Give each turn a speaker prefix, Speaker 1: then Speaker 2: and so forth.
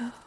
Speaker 1: Oh.